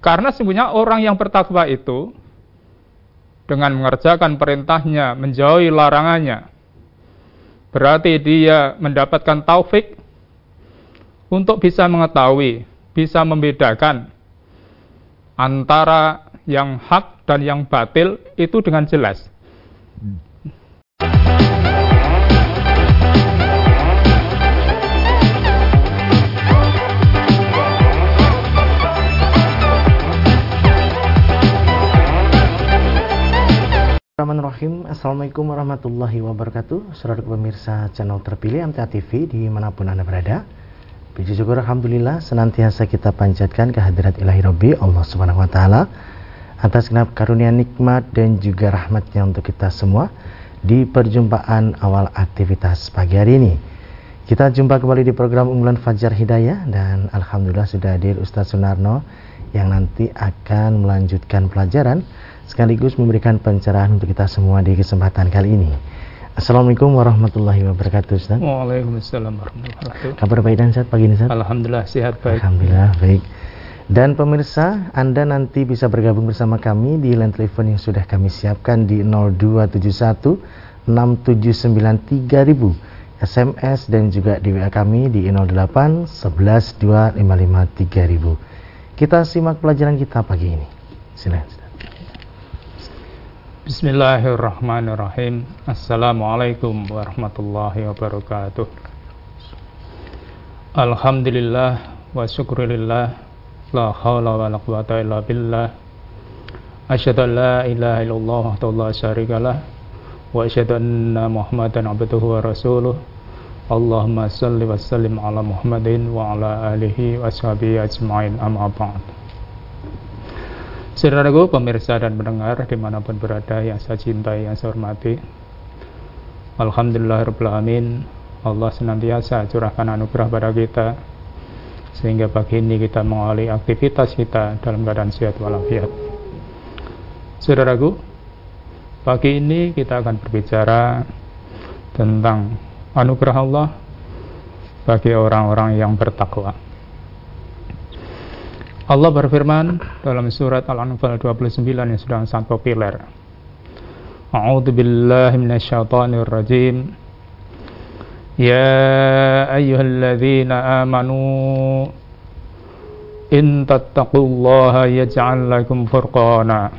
Karena sebenarnya orang yang bertakwa itu dengan mengerjakan perintahnya, menjauhi larangannya, berarti dia mendapatkan taufik untuk bisa mengetahui, bisa membedakan antara yang hak dan yang batil itu dengan jelas. Bismillahirrahmanirrahim. Assalamualaikum warahmatullahi wabarakatuh. Saudara pemirsa channel terpilih MTA TV di mana pun Anda berada. Puji syukur Alhamdulillah senantiasa kita panjatkan kehadirat ilahi Rabbi Allah subhanahu wa ta'ala Atas genap karunia nikmat dan juga rahmatnya untuk kita semua Di perjumpaan awal aktivitas pagi hari ini. Kita jumpa kembali di program unggulan Fajar Hidayah Dan Alhamdulillah sudah hadir Ustaz Sunarno Yang nanti akan melanjutkan pelajaran sekaligus memberikan pencerahan untuk kita semua di kesempatan kali ini. Assalamualaikum warahmatullahi wabarakatuh Ustaz. Waalaikumsalam warahmatullahi wabarakatuh. Kabar baik dan sehat pagi ini Ustaz? Alhamdulillah sehat baik. Alhamdulillah baik. Dan pemirsa, Anda nanti bisa bergabung bersama kami di line telepon yang sudah kami siapkan di 0271 679 3000 SMS dan juga di WA kami di 08 11 255 3000. Kita simak pelajaran kita pagi ini. Silakan. Bismillahirrahmanirrahim. Assalamualaikum warahmatullahi wabarakatuh. Alhamdulillah wa syukurillah. La hawla wa la quwata illa billah. Asyhadu an la ilaha illallah wa la syarikalah Wa asyhadu anna muhammadan abduhu wa rasuluh. Allahumma salli wa sallim ala muhammadin wa ala alihi wa sahbihi ajma'in. Amma ba'd Saudaraku, pemirsa dan pendengar di mana pun berada yang saya cintai, yang saya hormati. Alhamdulillahirrahmanirrahim Allah senantiasa curahkan anugerah pada kita Sehingga pagi ini kita mengawali aktivitas kita dalam keadaan sehat walafiat. Saudaraku, pagi ini kita akan berbicara tentang anugerah Allah bagi orang-orang yang bertakwa Allah berfirman dalam surat Al-Anfal 29 yang sedang sangat populer. A'udzu billahi minasyaitonir rajim. Ya ayyuhalladzina amanu in tattaqullaha yaj'al lakum furqana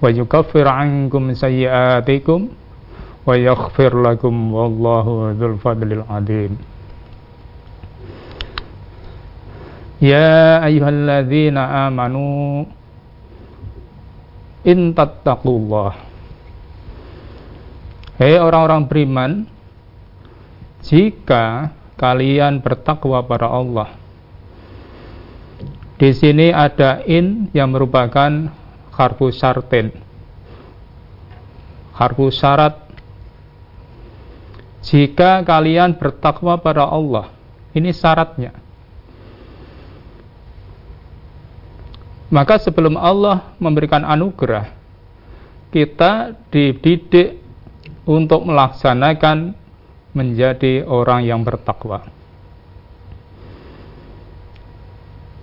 wa yukaffir 'ankum sayyi'atikum wa yaghfir lakum wallahu dzul fadlil 'adzim. Ya ayyuhalladzina amanu in tattaqullah Hei orang-orang beriman jika kalian bertakwa pada Allah di sini ada in yang merupakan harfu syartin. Harfu syarat jika kalian bertakwa pada Allah ini syaratnya Maka sebelum Allah memberikan anugerah, kita dididik untuk melaksanakan menjadi orang yang bertakwa.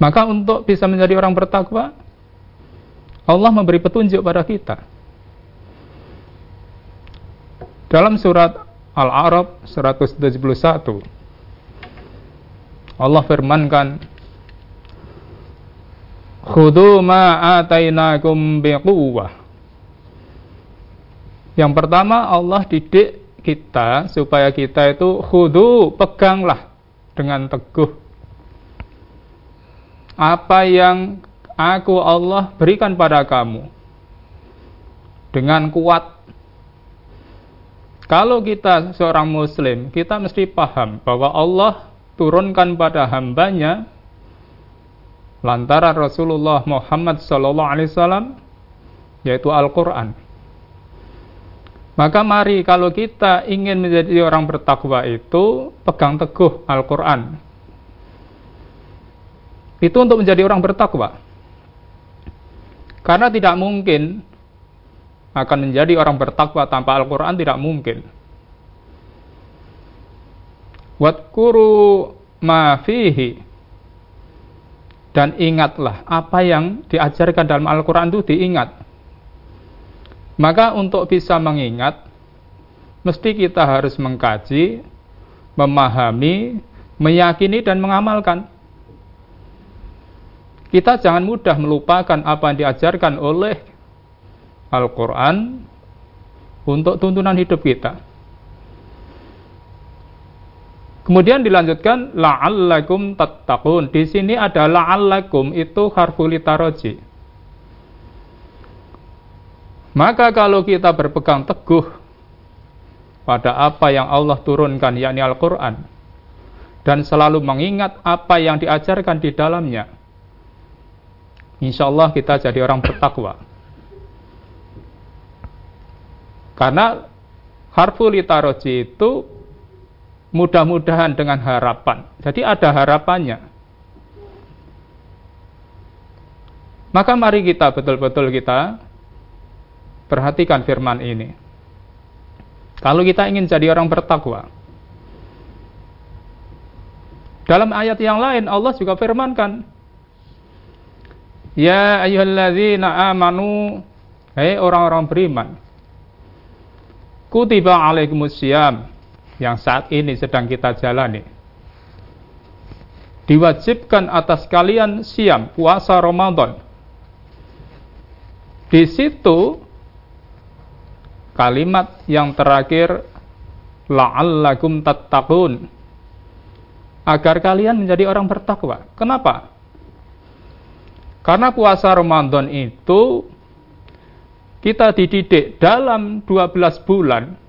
Maka untuk bisa menjadi orang bertakwa, Allah memberi petunjuk pada kita. Dalam surat Al-A'raf 171, Allah firmankan, Khudu ma atainakum biquwah. Yang pertama Allah didik kita supaya kita itu khudu peganglah dengan teguh apa yang aku Allah berikan pada kamu dengan kuat. Kalau kita seorang muslim, kita mesti paham bahwa Allah turunkan pada hambanya lantaran Rasulullah Muhammad Sallallahu Alaihi Wasallam yaitu Al-Quran. Maka mari kalau kita ingin menjadi orang bertakwa itu pegang teguh Al-Quran. Itu untuk menjadi orang bertakwa. Karena tidak mungkin akan menjadi orang bertakwa tanpa Al-Quran tidak mungkin. Watkuru ma fihi Dan ingatlah apa yang diajarkan dalam Al-Quran itu diingat. Maka untuk bisa mengingat, mesti kita harus mengkaji, memahami, meyakini dan mengamalkan. Kita jangan mudah melupakan apa yang diajarkan oleh Al-Quran untuk tuntunan hidup kita. Kemudian dilanjutkan la'allakum tattaqun. Di sini ada la'allakum itu harfu litaroji. Maka kalau kita berpegang teguh pada apa yang Allah turunkan yakni Al-Qur'an dan selalu mengingat apa yang diajarkan di dalamnya. Insya Allah kita jadi orang bertakwa. Karena harfu litaroji itu mudah-mudahan dengan harapan. Jadi ada harapannya. Maka mari kita betul-betul kita perhatikan firman ini. Kalau kita ingin jadi orang bertakwa. Dalam ayat yang lain Allah juga firmankan. Ya ayyuhalladzina amanu Hei orang-orang beriman Kutiba alaikumusiyam yang saat ini sedang kita jalani. Diwajibkan atas kalian siam puasa Ramadan. Di situ kalimat yang terakhir la'allakum tattaqun agar kalian menjadi orang bertakwa. Kenapa? Karena puasa Ramadan itu kita dididik dalam 12 bulan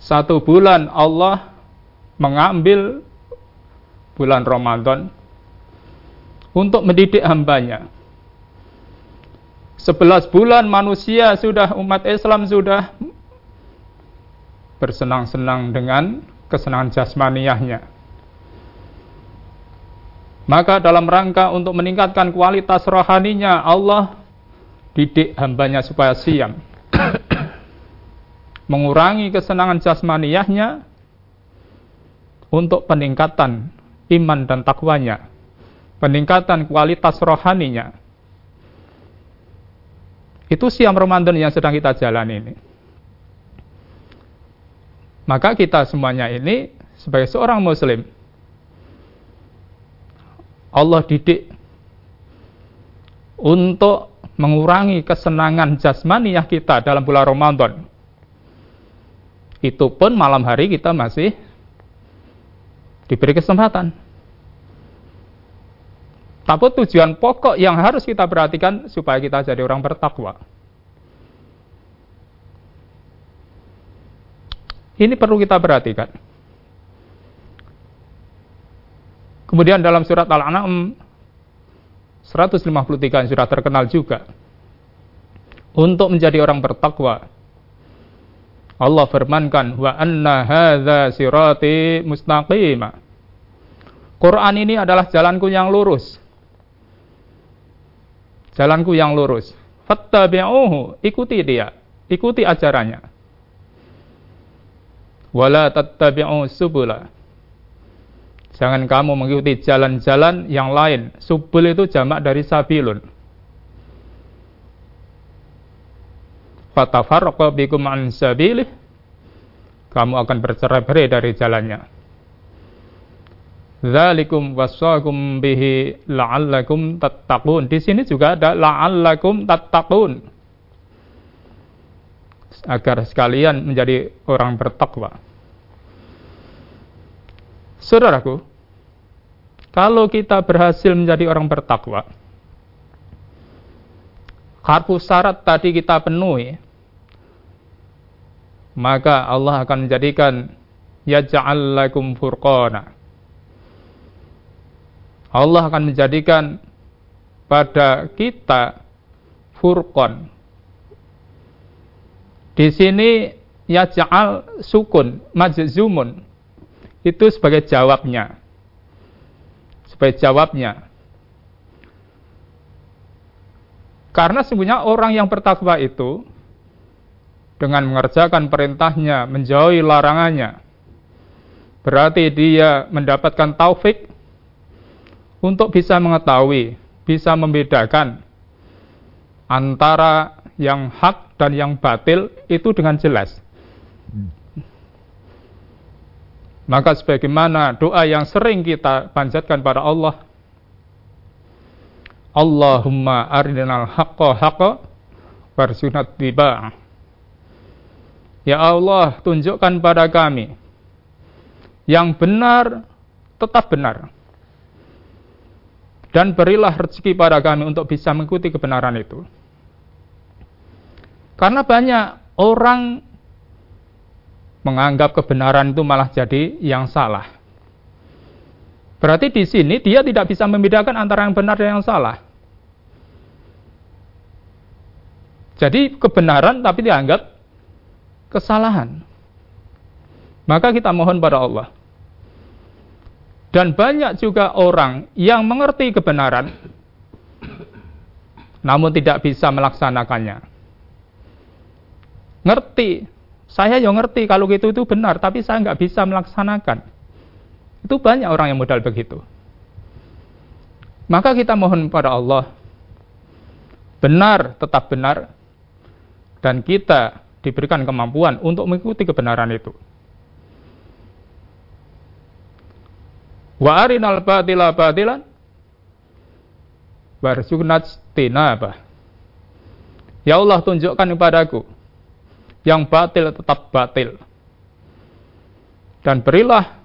satu bulan Allah mengambil bulan Ramadan untuk mendidik hambanya. Sebelas bulan manusia sudah, umat Islam sudah bersenang-senang dengan kesenangan jasmaniahnya. Maka dalam rangka untuk meningkatkan kualitas rohaninya, Allah didik hambanya supaya siam mengurangi kesenangan jasmaniyahnya untuk peningkatan iman dan takwanya, peningkatan kualitas rohaninya. Itu siam Ramadan yang sedang kita jalani ini. Maka kita semuanya ini sebagai seorang muslim Allah didik untuk mengurangi kesenangan jasmaniyah kita dalam bulan Ramadan itu pun malam hari kita masih diberi kesempatan. Tapi tujuan pokok yang harus kita perhatikan supaya kita jadi orang bertakwa. Ini perlu kita perhatikan. Kemudian dalam surat Al-An'am 153 yang sudah terkenal juga. Untuk menjadi orang bertakwa, Allah firmankan wa anna hadza sirati mustaqima. Quran ini adalah jalanku yang lurus. Jalanku yang lurus. Fattabi'uhu, ikuti dia, ikuti ajarannya. Wala tattabi'u subula. Jangan kamu mengikuti jalan-jalan yang lain. Subul itu jamak dari sabilun. Fatafarraqa bikum an sabilih kamu akan bercerai-berai dari jalannya Zalikum wasaqum bihi la'allakum tattaqun. Di sini juga ada la'allakum tattaqun. Agar sekalian menjadi orang bertakwa. Saudaraku, kalau kita berhasil menjadi orang bertakwa, harfu syarat tadi kita penuhi, maka Allah akan menjadikan yaj'al lakum furqana. Allah akan menjadikan pada kita furqan. Di sini yaj'al sukun majzumun itu sebagai jawabnya. Sebagai jawabnya. Karena sebenarnya orang yang bertakwa itu dengan mengerjakan perintahnya, menjauhi larangannya, berarti dia mendapatkan taufik untuk bisa mengetahui, bisa membedakan antara yang hak dan yang batil itu dengan jelas. Maka sebagaimana doa yang sering kita panjatkan pada Allah, Allahumma arinal haqqa haqqa warsunat tiba. Ya Allah, tunjukkan pada kami yang benar tetap benar. Dan berilah rezeki pada kami untuk bisa mengikuti kebenaran itu. Karena banyak orang menganggap kebenaran itu malah jadi yang salah. Berarti di sini dia tidak bisa membedakan antara yang benar dan yang salah. Jadi kebenaran tapi dianggap kesalahan. Maka kita mohon pada Allah dan banyak juga orang yang mengerti kebenaran, namun tidak bisa melaksanakannya. Ngerti, saya yang ngerti kalau gitu itu benar, tapi saya nggak bisa melaksanakan. Itu banyak orang yang modal begitu. Maka kita mohon pada Allah, benar tetap benar, dan kita diberikan kemampuan untuk mengikuti kebenaran itu. Wa arinal batila batilan warzuqnat tinaba. Ya Allah tunjukkan kepadaku yang batil tetap batil. Dan berilah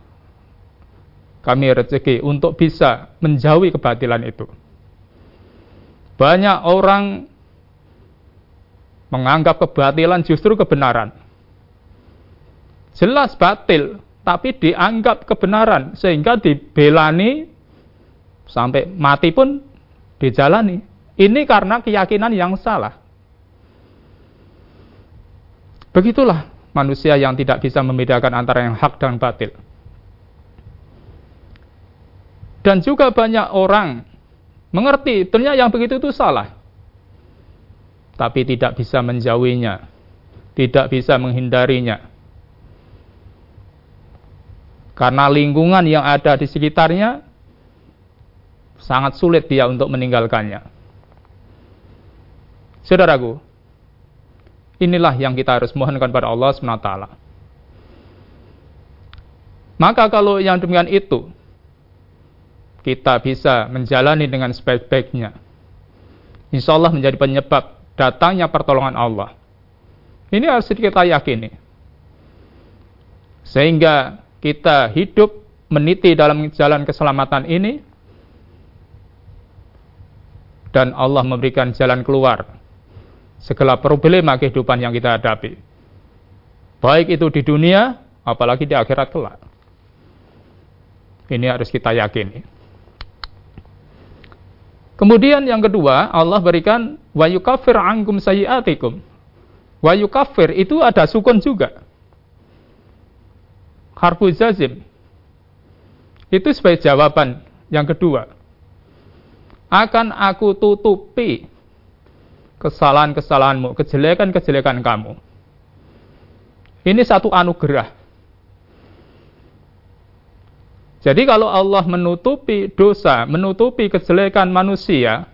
kami rezeki untuk bisa menjauhi kebatilan itu. Banyak orang menganggap kebatilan justru kebenaran. Jelas batil, tapi dianggap kebenaran sehingga dibelani sampai mati pun dijalani. Ini karena keyakinan yang salah. Begitulah manusia yang tidak bisa membedakan antara yang hak dan batil. Dan juga banyak orang mengerti ternyata yang begitu itu salah. Tapi tidak bisa menjauhinya, tidak bisa menghindarinya karena lingkungan yang ada di sekitarnya sangat sulit dia untuk meninggalkannya. Saudaraku, inilah yang kita harus mohonkan pada Allah SWT. Maka kalau yang demikian itu, kita bisa menjalani dengan sebaik-baiknya. Insya Allah menjadi penyebab datangnya pertolongan Allah. Ini harus kita yakini. Sehingga kita hidup meniti dalam jalan keselamatan ini dan Allah memberikan jalan keluar segala problema kehidupan yang kita hadapi. Baik itu di dunia, apalagi di akhirat kelak. Ini harus kita yakini. Kemudian yang kedua, Allah berikan wa yukaffir ankum sayiatikum. Wa yukaffir itu ada sukun juga harfu jazim. Itu sebagai jawaban yang kedua. Akan aku tutupi kesalahan-kesalahanmu, kejelekan-kejelekan kamu. Ini satu anugerah. Jadi kalau Allah menutupi dosa, menutupi kejelekan manusia,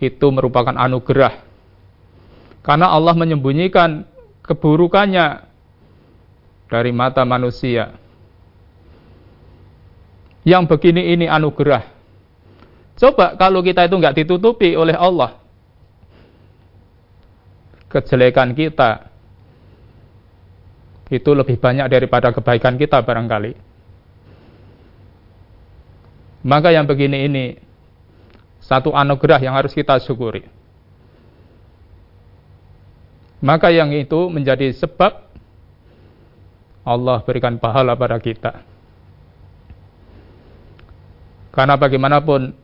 itu merupakan anugerah. Karena Allah menyembunyikan keburukannya dari mata manusia. Yang begini ini anugerah. Coba kalau kita itu nggak ditutupi oleh Allah. Kejelekan kita itu lebih banyak daripada kebaikan kita barangkali. Maka yang begini ini satu anugerah yang harus kita syukuri. Maka yang itu menjadi sebab Allah berikan pahala pada kita. Karena bagaimanapun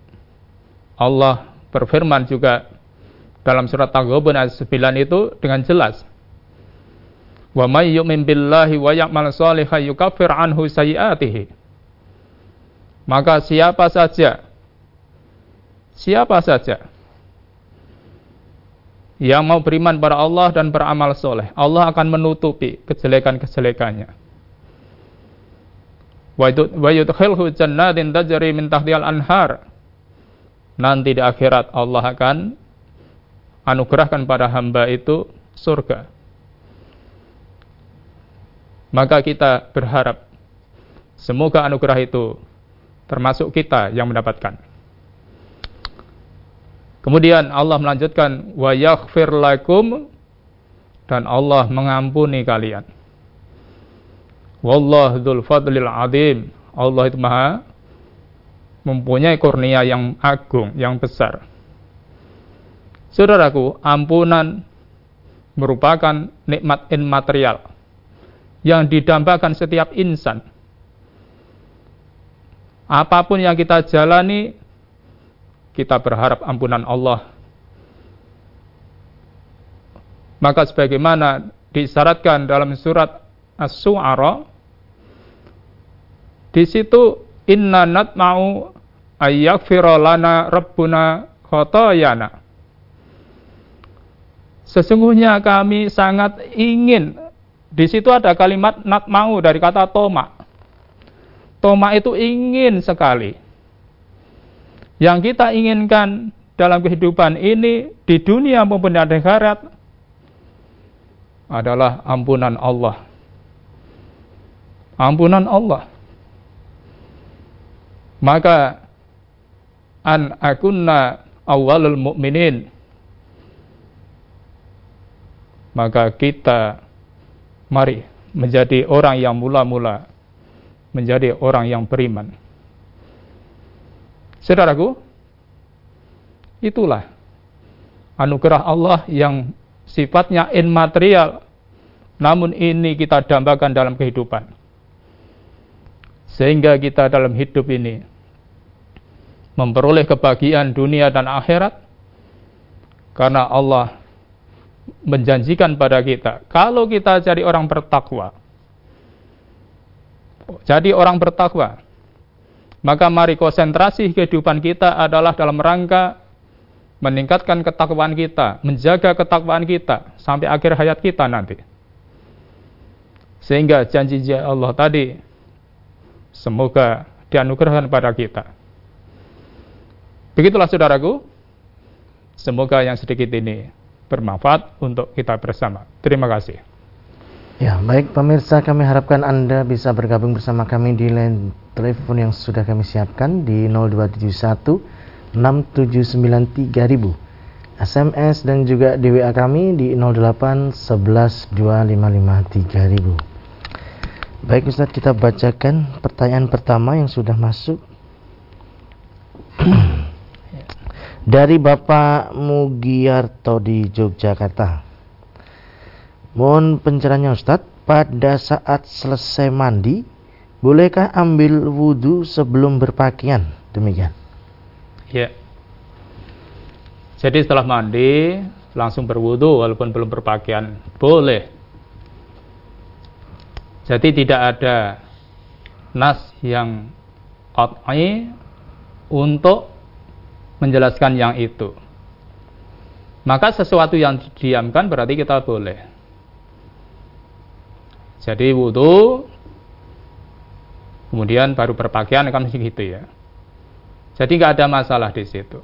Allah berfirman juga dalam surat Taghabun ayat 9 itu dengan jelas. Wa may yu'min billahi wa ya'mal shalihan yukaffir anhu sayiatihi. Maka siapa saja siapa saja yang mau beriman pada Allah dan beramal soleh, Allah akan menutupi kejelekan-kejelekannya. wa anhar nanti di akhirat Allah akan anugerahkan pada hamba itu surga maka kita berharap semoga anugerah itu termasuk kita yang mendapatkan kemudian Allah melanjutkan wa yaghfir lakum dan Allah mengampuni kalian Wallahu dzul fadlil azim. Allah itu maha mempunyai kurnia yang agung, yang besar. Saudaraku, ampunan merupakan nikmat immaterial yang didambakan setiap insan. Apa pun yang kita jalani, kita berharap ampunan Allah. Maka sebagaimana disyaratkan dalam surat As-Su'ara di situ inna natma'u ayyaghfira lana rabbuna khotoyana. Sesungguhnya kami sangat ingin di situ ada kalimat natma'u dari kata toma. Toma itu ingin sekali. Yang kita inginkan dalam kehidupan ini di dunia maupun di akhirat adalah ampunan Allah ampunan Allah. Maka an akunna awalul mu'minin maka kita mari menjadi orang yang mula-mula menjadi orang yang beriman. Saudaraku, itulah anugerah Allah yang sifatnya immaterial namun ini kita dambakan dalam kehidupan. Sehingga kita dalam hidup ini memperoleh kebahagiaan dunia dan akhirat karena Allah menjanjikan pada kita kalau kita jadi orang bertakwa jadi orang bertakwa maka mari konsentrasi kehidupan kita adalah dalam rangka meningkatkan ketakwaan kita, menjaga ketakwaan kita sampai akhir hayat kita nanti. Sehingga janji Allah tadi Semoga dianugerahkan pada kita. Begitulah saudaraku. Semoga yang sedikit ini bermanfaat untuk kita bersama. Terima kasih. Ya, baik pemirsa, kami harapkan Anda bisa bergabung bersama kami di line telepon yang sudah kami siapkan di 0271 6793000. SMS dan juga di WA kami di 08 11 255 3000. Baik Ustaz, kita bacakan pertanyaan pertama yang sudah masuk. Dari Bapak Mugiarto di Yogyakarta. Mohon pencerahannya Ustaz, pada saat selesai mandi, bolehkah ambil wudhu sebelum berpakaian? Demikian. Ya. Jadi setelah mandi, langsung berwudhu walaupun belum berpakaian. Boleh jadi tidak ada nas yang qat'i untuk menjelaskan yang itu. Maka sesuatu yang didiamkan berarti kita boleh. Jadi wudhu, kemudian baru berpakaian kan gitu ya. Jadi nggak ada masalah di situ.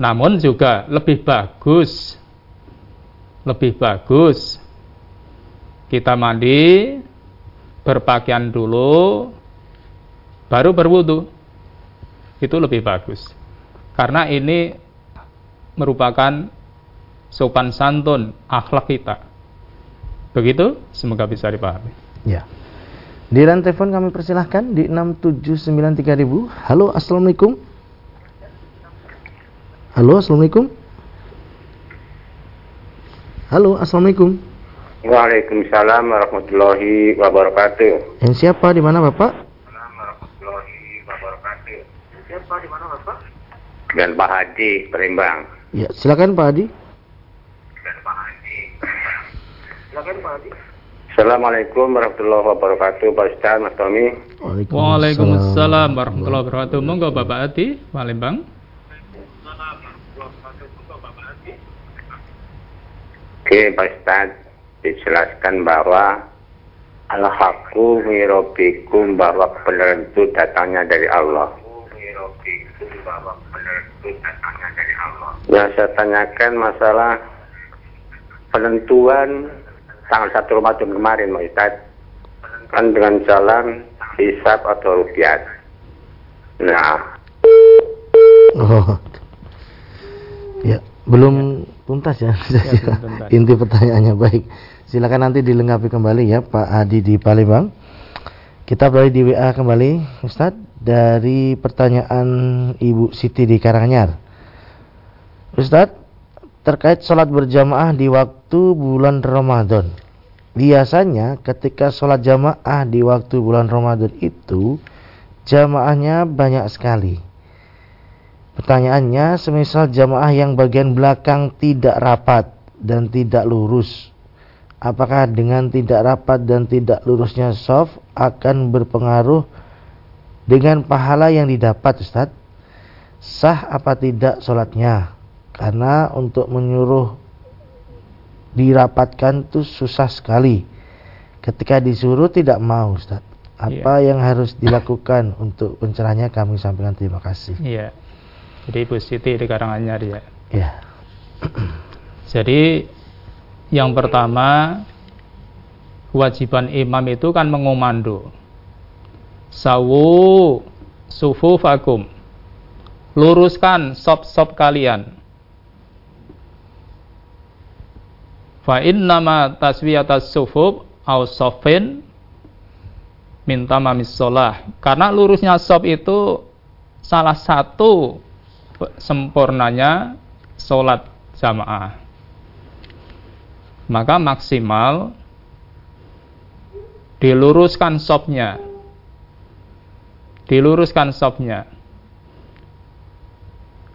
Namun juga lebih bagus, lebih bagus kita mandi, berpakaian dulu, baru berwudu. Itu lebih bagus. Karena ini merupakan sopan santun akhlak kita. Begitu, semoga bisa dipahami. Ya. Di line telepon kami persilahkan di 6793000. Halo, Assalamualaikum. Halo, Assalamualaikum. Halo, Assalamualaikum. Waalaikumsalam warahmatullahi wabarakatuh. Yang siapa di mana Bapak? Siapa di mana Bapak? Dan Pak Haji Perimbang. Ya, silakan Pak Haji. Dan Pak Haji. Silakan Pak Haji. Assalamualaikum warahmatullahi wabarakatuh Pak Ustaz Mas Tommy Waalaikumsalam warahmatullahi wabarakatuh Monggo Bapak Adi Palembang Oke Pak Ustaz dijelaskan bahwa Al-haqqu mirobikum bahwa kebenaran itu datangnya dari Allah. Ya saya tanyakan masalah penentuan tanggal 1 Ramadan kemarin Pak Ustaz. Kan dengan jalan hisab atau rupiah. Nah. Oh. Ya, belum tuntas ya. ya tuntas. Inti pertanyaannya baik. Silakan nanti dilengkapi kembali ya Pak Adi di Palembang. Kita balik di WA kembali Ustadz dari pertanyaan Ibu Siti di Karanganyar. Ustadz, terkait sholat berjamaah di waktu bulan Ramadan. Biasanya ketika sholat jamaah di waktu bulan Ramadan itu jamaahnya banyak sekali. Pertanyaannya, semisal jamaah yang bagian belakang tidak rapat dan tidak lurus, apakah dengan tidak rapat dan tidak lurusnya soft akan berpengaruh dengan pahala yang didapat Ustaz? Sah apa tidak sholatnya? Karena untuk menyuruh dirapatkan itu susah sekali. Ketika disuruh tidak mau Ustaz. Apa yeah. yang harus dilakukan untuk pencerahannya kami sampaikan terima kasih. Iya. Yeah. Jadi Ibu Siti di Karanganyar ya. Ya. Jadi yang pertama kewajiban imam itu kan mengomando. Sawu sufufakum. Luruskan sop-sop kalian. Fa innama taswiyatas sufuf au sofin minta mamis sholah. Karena lurusnya sop itu salah satu sempurnanya sholat jamaah. Maka maksimal diluruskan sopnya. Diluruskan sopnya.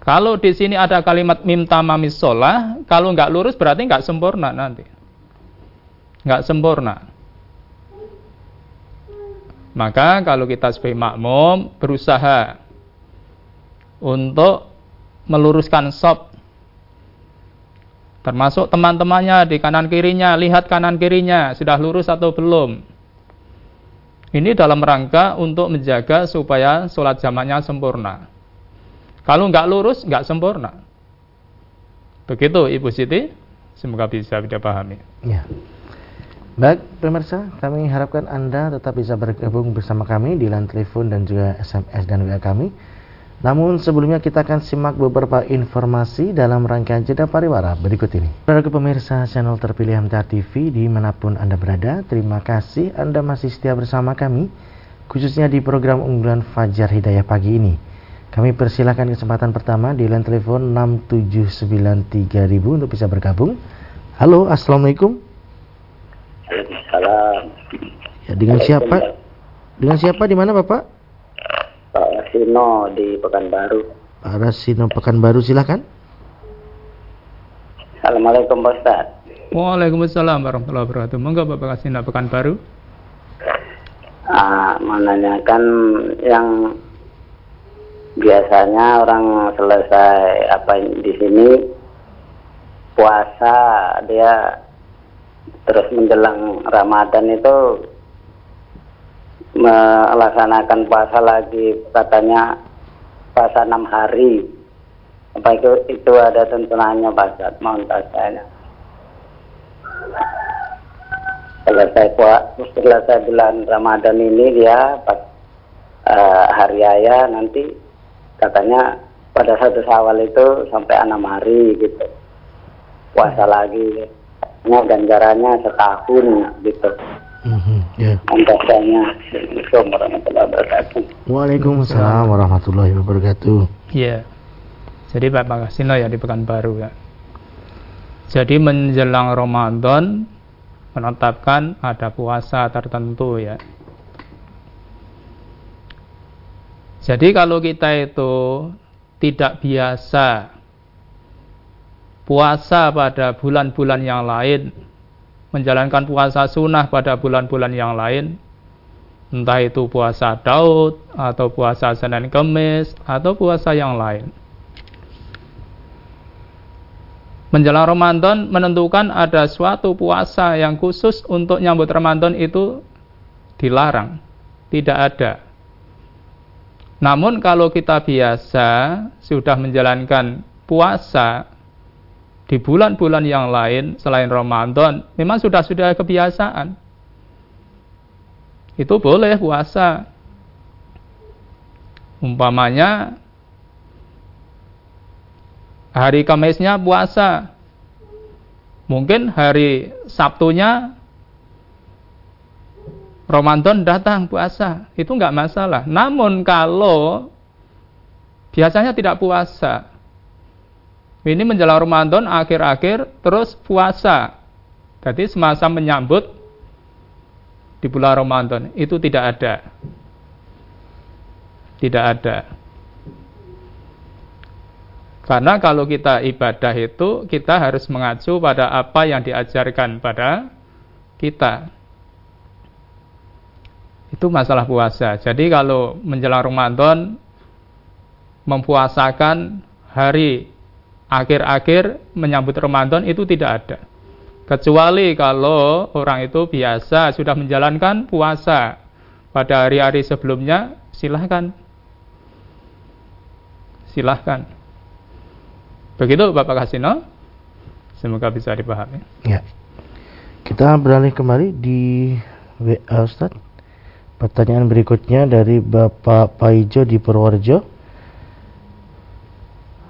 Kalau di sini ada kalimat minta mamis sholah, kalau nggak lurus berarti nggak sempurna nanti. Nggak sempurna. Maka kalau kita sebagai makmum berusaha untuk meluruskan sop termasuk teman-temannya di kanan kirinya lihat kanan kirinya sudah lurus atau belum ini dalam rangka untuk menjaga supaya sholat jamaknya sempurna kalau nggak lurus nggak sempurna begitu Ibu Siti semoga bisa dipahami ya. Baik, pemirsa, kami harapkan Anda tetap bisa bergabung bersama kami di line telepon dan juga SMS dan WA kami namun sebelumnya kita akan simak beberapa informasi dalam rangkaian jeda pariwara berikut ini. Para pemirsa channel terpilih MTA TV di mana pun Anda berada, terima kasih Anda masih setia bersama kami, khususnya di program unggulan Fajar Hidayah pagi ini. Kami persilahkan kesempatan pertama di line telepon 6793000 untuk bisa bergabung. Halo, Assalamualaikum. Waalaikumsalam. Ya, dengan siapa? Dengan siapa di mana Bapak? Pak Rasino di Pekanbaru. Pak Rasino Pekanbaru silakan. Assalamualaikum Pak Ustaz. Waalaikumsalam warahmatullahi wabarakatuh. Monggo Bapak Rasino Pekanbaru. Ah, menanyakan yang biasanya orang selesai apa di sini puasa dia terus menjelang Ramadan itu melaksanakan puasa lagi katanya puasa enam hari. Apa itu itu ada tuntunannya Pak Ustaz mohon tanya selesai puasa selesai bulan Ramadan ini dia pas uh, hari raya nanti katanya pada satu sawal itu sampai enam hari gitu puasa lagi ya ganjarannya setahun gitu Mm-hmm, yeah. Assalamualaikum warahmatullahi wabarakatuh. Waalaikumsalam warahmatullahi wabarakatuh. Iya. Jadi Bapak Kasino ya di Pekanbaru ya. Jadi menjelang Ramadan menetapkan ada puasa tertentu ya. Jadi kalau kita itu tidak biasa puasa pada bulan-bulan yang lain menjalankan puasa sunnah pada bulan-bulan yang lain entah itu puasa Daud atau puasa Senin Kemis atau puasa yang lain menjelang Ramadan menentukan ada suatu puasa yang khusus untuk nyambut Ramadan itu dilarang, tidak ada. Namun kalau kita biasa sudah menjalankan puasa di bulan-bulan yang lain selain Ramadan, memang sudah sudah kebiasaan. Itu boleh puasa. Umpamanya hari Kamisnya puasa. Mungkin hari Sabtunya Ramadan datang puasa, itu nggak masalah. Namun kalau biasanya tidak puasa, ini menjelang Ramadan akhir-akhir terus puasa. Jadi semasa menyambut di bulan Ramadan itu tidak ada. Tidak ada. Karena kalau kita ibadah itu kita harus mengacu pada apa yang diajarkan pada kita. Itu masalah puasa. Jadi kalau menjelang Ramadan mempuasakan hari akhir-akhir menyambut Ramadan itu tidak ada. Kecuali kalau orang itu biasa sudah menjalankan puasa pada hari-hari sebelumnya, silahkan. Silahkan. Begitu Bapak Kasino. Semoga bisa dipahami. Ya. Kita beralih kembali di WA Ustaz. Pertanyaan berikutnya dari Bapak Paijo di Purworejo.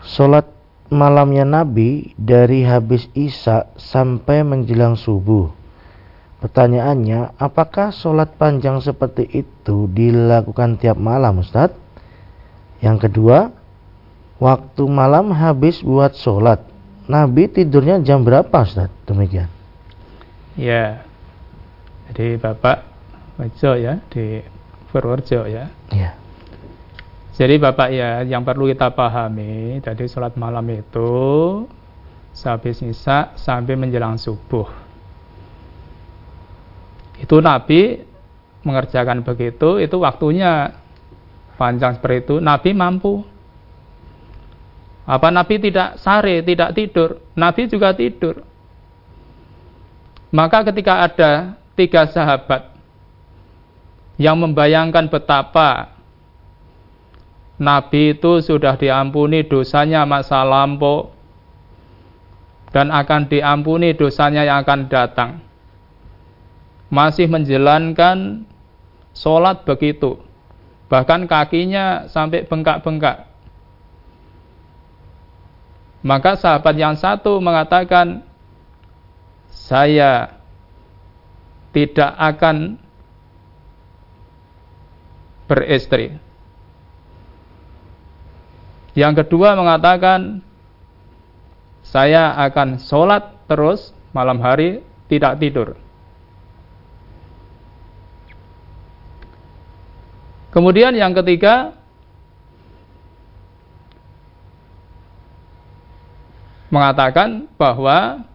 Salat malamnya Nabi dari habis Isya sampai menjelang subuh. Pertanyaannya, apakah sholat panjang seperti itu dilakukan tiap malam Ustaz? Yang kedua, waktu malam habis buat sholat. Nabi tidurnya jam berapa Ustaz? Demikian. Ya, jadi Bapak Wajo ya di Purworejo ya. Ya. Jadi Bapak ya yang perlu kita pahami tadi sholat malam itu sampai sisa sampai menjelang subuh. Itu Nabi mengerjakan begitu itu waktunya panjang seperti itu Nabi mampu. Apa Nabi tidak sare, tidak tidur? Nabi juga tidur. Maka ketika ada tiga sahabat yang membayangkan betapa Nabi itu sudah diampuni dosanya masa lampau dan akan diampuni dosanya yang akan datang. Masih menjalankan sholat begitu. Bahkan kakinya sampai bengkak-bengkak. Maka sahabat yang satu mengatakan, saya tidak akan beristri. Yang kedua mengatakan saya akan sholat terus malam hari tidak tidur. Kemudian yang ketiga mengatakan bahwa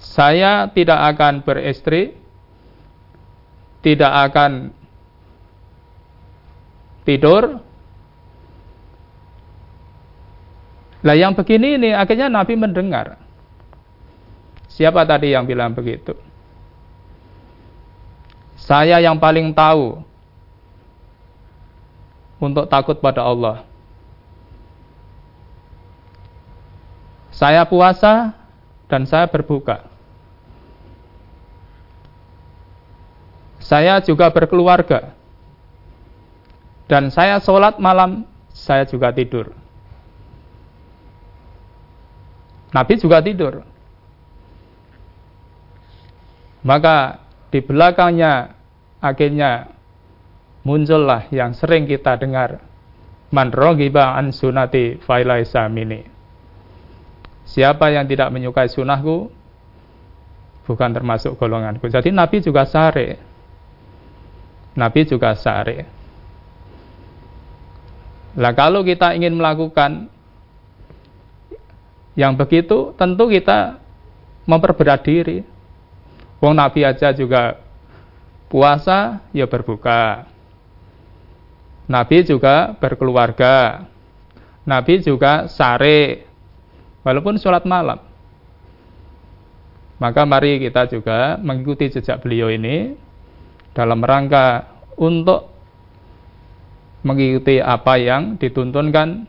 saya tidak akan beristri, tidak akan tidur. Lah yang begini ini akhirnya Nabi mendengar. Siapa tadi yang bilang begitu? Saya yang paling tahu untuk takut pada Allah. Saya puasa dan saya berbuka. Saya juga berkeluarga dan saya sholat malam, saya juga tidur. Nabi juga tidur. Maka di belakangnya akhirnya muncullah yang sering kita dengar man rogiba an sunati failaisa mini. Siapa yang tidak menyukai sunahku bukan termasuk golonganku. Jadi Nabi juga sare. Nabi juga sare. Lah kalau kita ingin melakukan yang begitu, tentu kita memperberat diri. Wong Nabi aja juga puasa, ya berbuka. Nabi juga berkeluarga. Nabi juga sare, walaupun sholat malam. Maka mari kita juga mengikuti jejak beliau ini. dalam rangka untuk mengikuti apa yang dituntunkan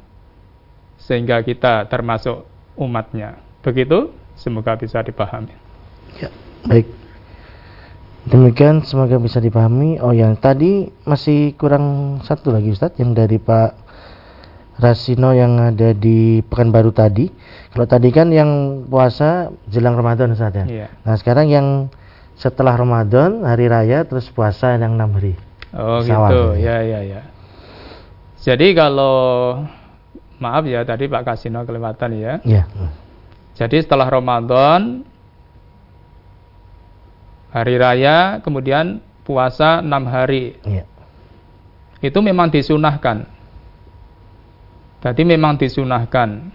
sehingga kita termasuk umatnya. Begitu, semoga bisa dipahami. Ya, baik. Demikian semoga bisa dipahami. Oh yang tadi masih kurang satu lagi Ustadz yang dari Pak Rasino yang ada di Pekanbaru tadi. Kalau tadi kan yang puasa jelang Ramadan Ustadz ya. Iya. Nah sekarang yang setelah Ramadan hari raya terus puasa yang enam hari. Oh Sawal gitu, ini. ya ya ya. Jadi kalau maaf ya tadi Pak Kasino kelewatan ya. Ya. Jadi setelah Ramadan hari raya kemudian puasa enam hari Ya. itu memang disunahkan. Jadi memang disunahkan.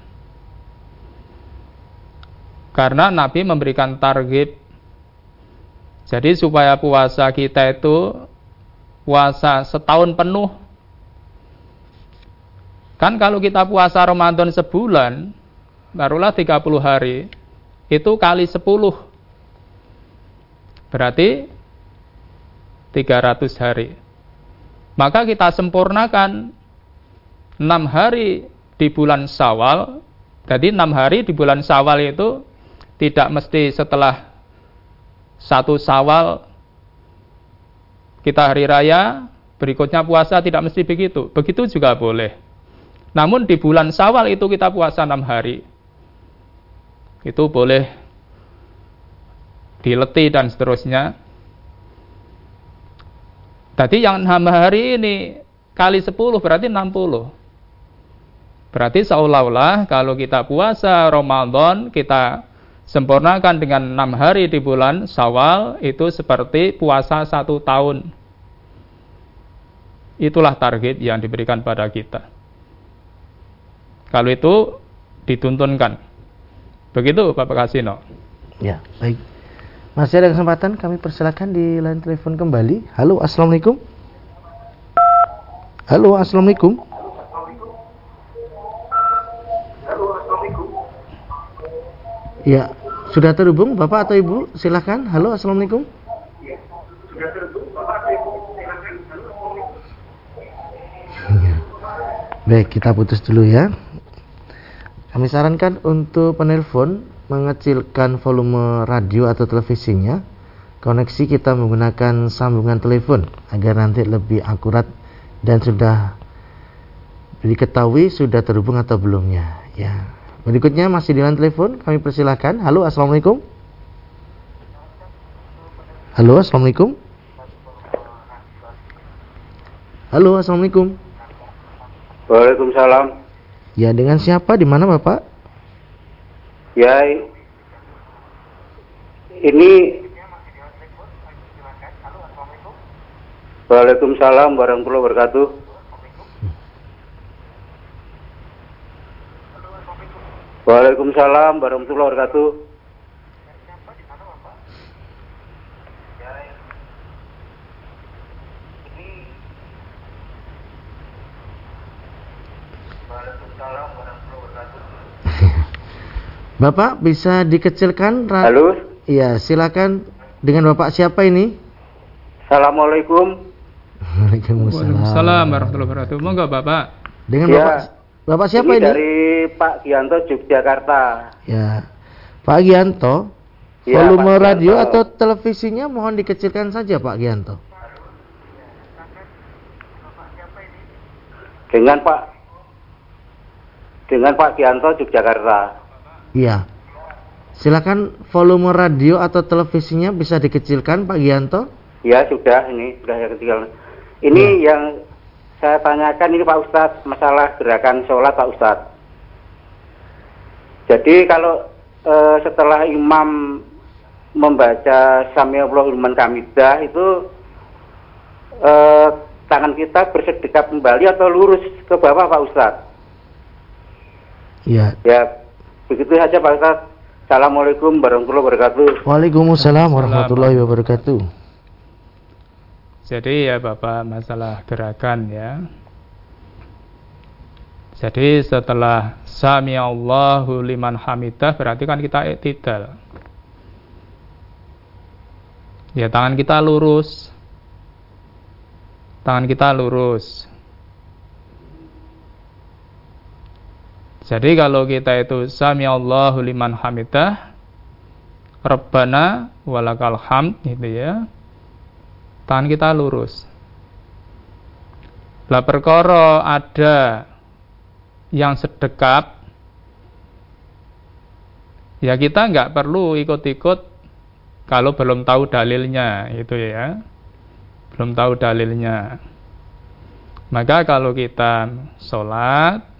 Karena Nabi memberikan target. Jadi supaya puasa kita itu puasa setahun penuh. Kan kalau kita puasa Ramadan sebulan, barulah 30 hari, itu kali 10. Berarti 300 hari. Maka kita sempurnakan 6 hari di bulan Syawal. Jadi 6 hari di bulan Syawal itu tidak mesti setelah satu Syawal kita hari raya, berikutnya puasa tidak mesti begitu. Begitu juga boleh. Namun di bulan Syawal itu kita puasa 6 hari. Itu boleh dileti dan seterusnya. Tadi yang 6 hari ini kali 10 berarti 60. Berarti seolah-olah kalau kita puasa Ramadan kita sempurnakan dengan 6 hari di bulan Syawal itu seperti puasa satu tahun. Itulah target yang diberikan pada kita. Kalau itu dituntunkan. Begitu Bapak Kasino. Ya, baik. Masih ada kesempatan kami persilakan di line telepon kembali. Halo, Assalamualaikum. Halo, Assalamualaikum. Ya, sudah terhubung Bapak atau Ibu? Silahkan. Halo, Assalamualaikum. Ya. Baik, kita putus dulu ya. Kami sarankan untuk penelpon mengecilkan volume radio atau televisinya. Koneksi kita menggunakan sambungan telepon agar nanti lebih akurat dan sudah diketahui sudah terhubung atau belumnya. Ya. Berikutnya masih di line telepon, kami persilakan. Halo, assalamualaikum. Halo, assalamualaikum. Halo, assalamualaikum. Waalaikumsalam. Ya, dengan siapa? Di mana, Bapak? Ya, ini Waalaikumsalam warahmatullahi wabarakatuh. Waalaikumsalam warahmatullahi wabarakatuh. Bapak bisa dikecilkan? ra- Halo, Iya, silakan. Dengan Bapak siapa ini? Assalamualaikum. Waalaikumsalam. Waalaikumsalam warahmatullahi wabarakatuh. Monggo Bapak. Dengan Ya. Bapak Bapak siapa ini ini? dari Pak Gianto Yogyakarta. Ya. Pak Gianto. Ya, volume Pak radio Gianto. atau televisinya mohon dikecilkan saja Pak Gianto. Dengan Pak dengan Pak Gianto Yogyakarta. Iya. Silakan volume radio atau televisinya bisa dikecilkan Pak Gianto. Ya sudah ini sudah yang ketiga. Ini yang saya tanyakan ini Pak Ustadz masalah gerakan sholat Pak Ustadz. Jadi kalau eh, setelah imam membaca Sami Allah Liman Kamidah itu eh, tangan kita bersedekap kembali atau lurus ke bawah Pak Ustadz? Iya. Ya begitu saja Pak Ustadz. Assalamualaikum warahmatullahi wabarakatuh. Waalaikumsalam warahmatullahi wabarakatuh. Jadi ya Bapak masalah gerakan ya. Jadi setelah Sami Allahu liman hamidah berarti kan kita iktidal. Ya tangan kita lurus. tangan kita lurus. Jadi kalau kita itu sami Allahu liman hamidah Rabbana walakal hamd gitu ya. Tangan kita lurus. Lah perkara ada yang sedekap ya kita nggak perlu ikut-ikut kalau belum tahu dalilnya itu ya belum tahu dalilnya maka kalau kita sholat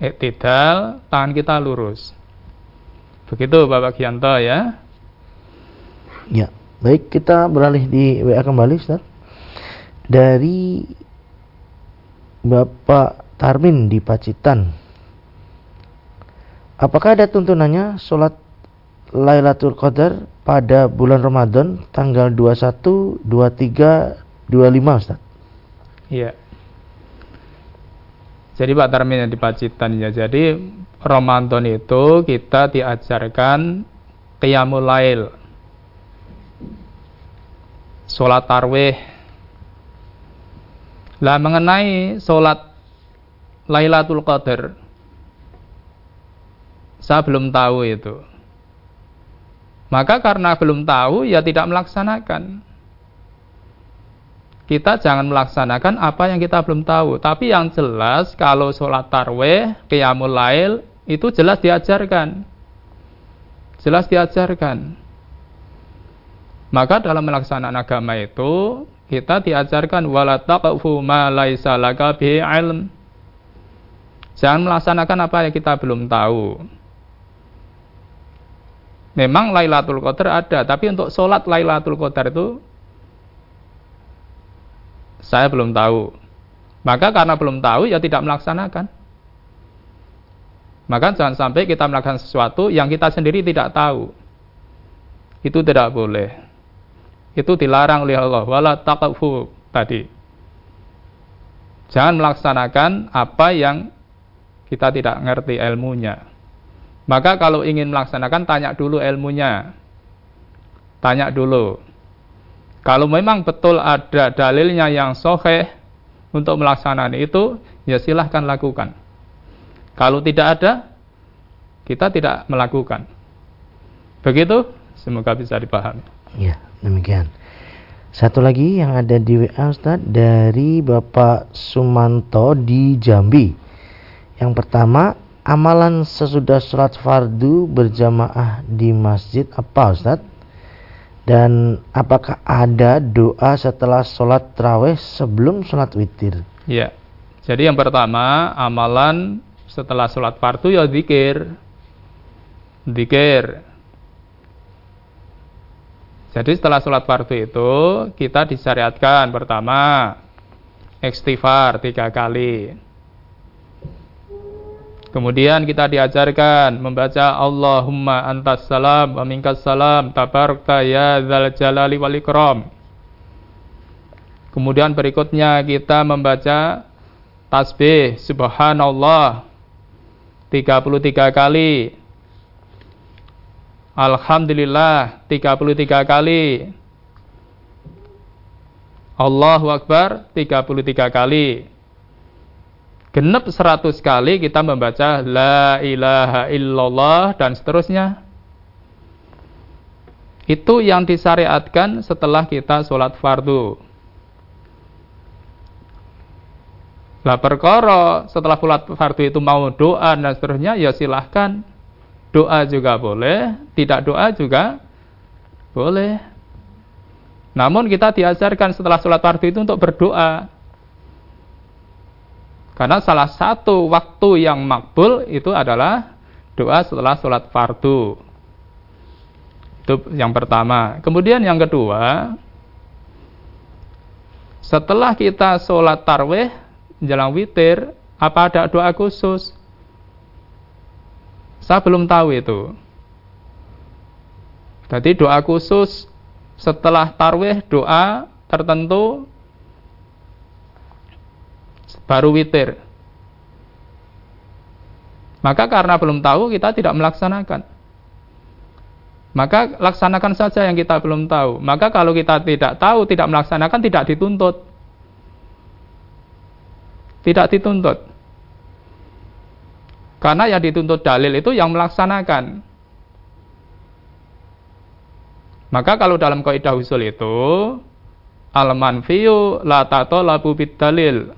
iktidal tangan kita lurus begitu Bapak Gianto ya ya baik kita beralih di WA kembali Ustaz dari Bapak Tarmin di Pacitan apakah ada tuntunannya sholat Lailatul Qadar pada bulan Ramadan tanggal 21, 23, 25 Ustaz. Iya. Jadi Pak Tarmin yang di Pacitan ya. Jadi Ramadan itu kita diajarkan qiyamul lail. Salat tarwih. Lah mengenai salat Lailatul Qadar saya belum tahu itu. Maka karena belum tahu ya tidak melaksanakan. Kita jangan melaksanakan apa yang kita belum tahu. Tapi yang jelas kalau sholat tarweh, qiyamul lail itu jelas diajarkan. Jelas diajarkan. Maka dalam melaksanakan agama itu kita diajarkan wala taqfu ma laisa laka ilm. Jangan melaksanakan apa yang kita belum tahu. Memang Lailatul Qadar ada, tapi untuk sholat Lailatul Qadar itu saya belum tahu. Maka karena belum tahu ya tidak melaksanakan. Maka jangan sampai kita melakukan sesuatu yang kita sendiri tidak tahu. Itu tidak boleh. Itu dilarang oleh Allah. Wala taqfu tadi. Jangan melaksanakan apa yang kita tidak ngerti ilmunya. Maka kalau ingin melaksanakan tanya dulu ilmunya. Tanya dulu. Kalau memang betul ada dalilnya yang soheh untuk melaksanakan itu, ya silahkan lakukan. Kalau tidak ada, kita tidak melakukan. Begitu, semoga bisa dipahami. Ya, demikian. Satu lagi yang ada di WA Ustaz dari Bapak Sumanto di Jambi. Yang pertama, amalan sesudah sholat fardu berjamaah di masjid apa Ustaz? Dan apakah ada doa setelah sholat terawih sebelum sholat witir? Ya, jadi yang pertama amalan setelah sholat fardu ya zikir, zikir. Jadi setelah sholat fardu itu kita disyariatkan pertama istighfar tiga kali. Kemudian kita diajarkan membaca Allahumma antas salam wa minkas salam tabarakta ya dzal jalali wal ikram. Kemudian berikutnya kita membaca tasbih subhanallah 33 kali. Alhamdulillah 33 kali. Allahu Akbar 33 kali genep 100 kali kita membaca la ilaha illallah dan seterusnya. Itu yang disyariatkan setelah kita sholat fardu. Lah perkara setelah sholat fardu itu mau doa dan seterusnya ya silahkan. Doa juga boleh, tidak doa juga boleh. Namun kita diajarkan setelah sholat fardu itu untuk berdoa. Karena salah satu waktu yang makbul itu adalah doa setelah sholat fardu. Itu yang pertama. Kemudian yang kedua, setelah kita sholat tarweh, jelang witir, apa ada doa khusus? Saya belum tahu itu. Jadi doa khusus setelah tarweh, doa tertentu baru witir. Maka karena belum tahu kita tidak melaksanakan. Maka laksanakan saja yang kita belum tahu. Maka kalau kita tidak tahu, tidak melaksanakan, tidak dituntut. Tidak dituntut. Karena yang dituntut dalil itu yang melaksanakan. Maka kalau dalam kaidah usul itu al manfiyu la tatalabu dalil.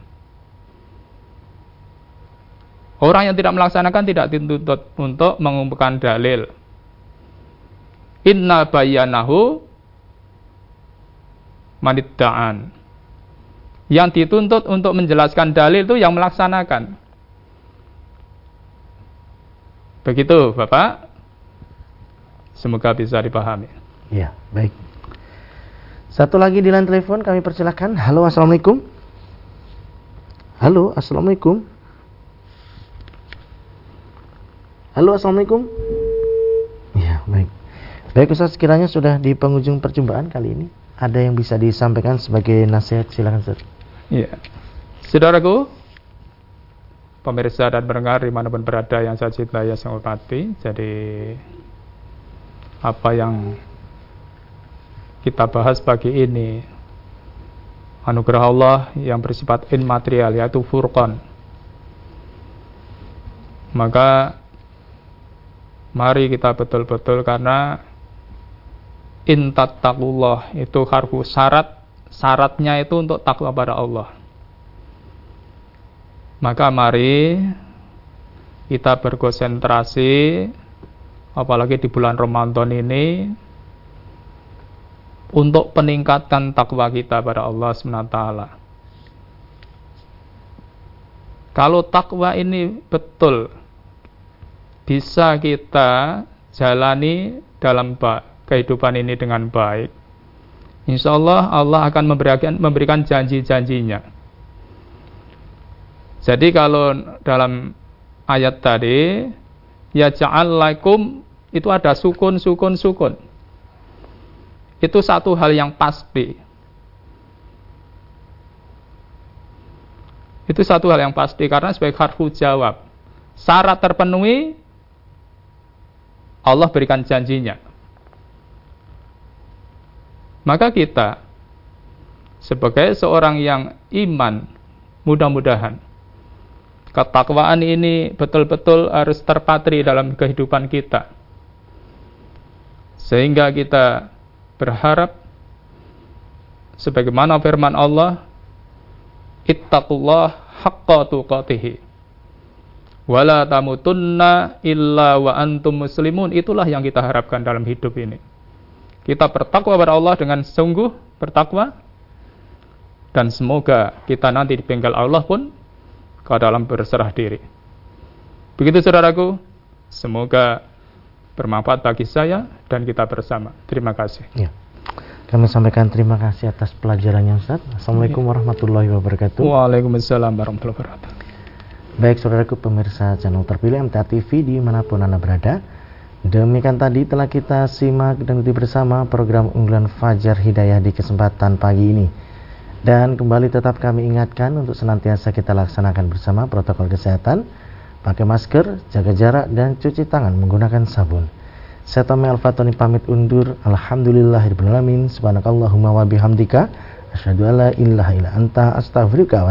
Orang yang tidak melaksanakan tidak dituntut untuk mengumpulkan dalil. Inna bayanahu manidda'an. Yang dituntut untuk menjelaskan dalil itu yang melaksanakan. Begitu, Bapak. Semoga bisa dipahami. Ya, baik. Satu lagi di line telepon kami persilahkan. Halo, Assalamualaikum. Halo, Assalamualaikum. Halo, Assalamualaikum. Ya, baik. Baik Ustaz, sekiranya sudah di penghujung perjumpaan kali ini, ada yang bisa disampaikan sebagai nasihat silakan Ustaz. Iya. Saudaraku, pemirsa dan pendengar di mana pun berada yang saya cintai, yang saya hormati, jadi apa yang kita bahas pagi ini anugerah Allah yang bersifat immaterial yaitu furqan maka Mari kita betul-betul karena intattaqullah itu harfu syarat syaratnya itu untuk takwa pada Allah. Maka mari kita berkonsentrasi apalagi di bulan Ramadan ini untuk peningkatan takwa kita pada Allah SWT. Kalau takwa ini betul bisa kita jalani dalam kehidupan ini dengan baik, insya Allah Allah akan memberikan, memberikan janji-janjinya. Jadi kalau dalam ayat tadi, ya ja'alakum itu ada sukun, sukun, sukun. Itu satu hal yang pasti. Itu satu hal yang pasti karena sebagai harfu jawab. Syarat terpenuhi, Allah berikan janjinya. Maka kita sebagai seorang yang iman, mudah-mudahan ketakwaan ini betul-betul harus terpatri dalam kehidupan kita. Sehingga kita berharap sebagaimana firman Allah, ittaqullah haqqa tuqatih wala tamutunna illa wa antum muslimun itulah yang kita harapkan dalam hidup ini kita bertakwa kepada Allah dengan sungguh bertakwa dan semoga kita nanti di bengkel Allah pun ke dalam berserah diri begitu saudaraku semoga bermanfaat bagi saya dan kita bersama terima kasih ya. Kami sampaikan terima kasih atas pelajarannya Ustaz. Assalamualaikum warahmatullahi wabarakatuh. Waalaikumsalam warahmatullahi wabarakatuh. Baik saudaraku pemirsa channel terpilih MTA TV di mana pun anda berada. Demikian tadi telah kita simak dan ikuti bersama program unggulan Fajar Hidayah di kesempatan pagi ini. Dan kembali tetap kami ingatkan untuk senantiasa kita laksanakan bersama protokol kesehatan. Pakai masker, jaga jarak dan cuci tangan menggunakan sabun. Saya Tommy Alfatoni pamit undur. Alhamdulillahirrahmanirrahim Subhanakallahumma wa bihamdika. Asyhadu alla ilaha illa anta astaghfiruka wa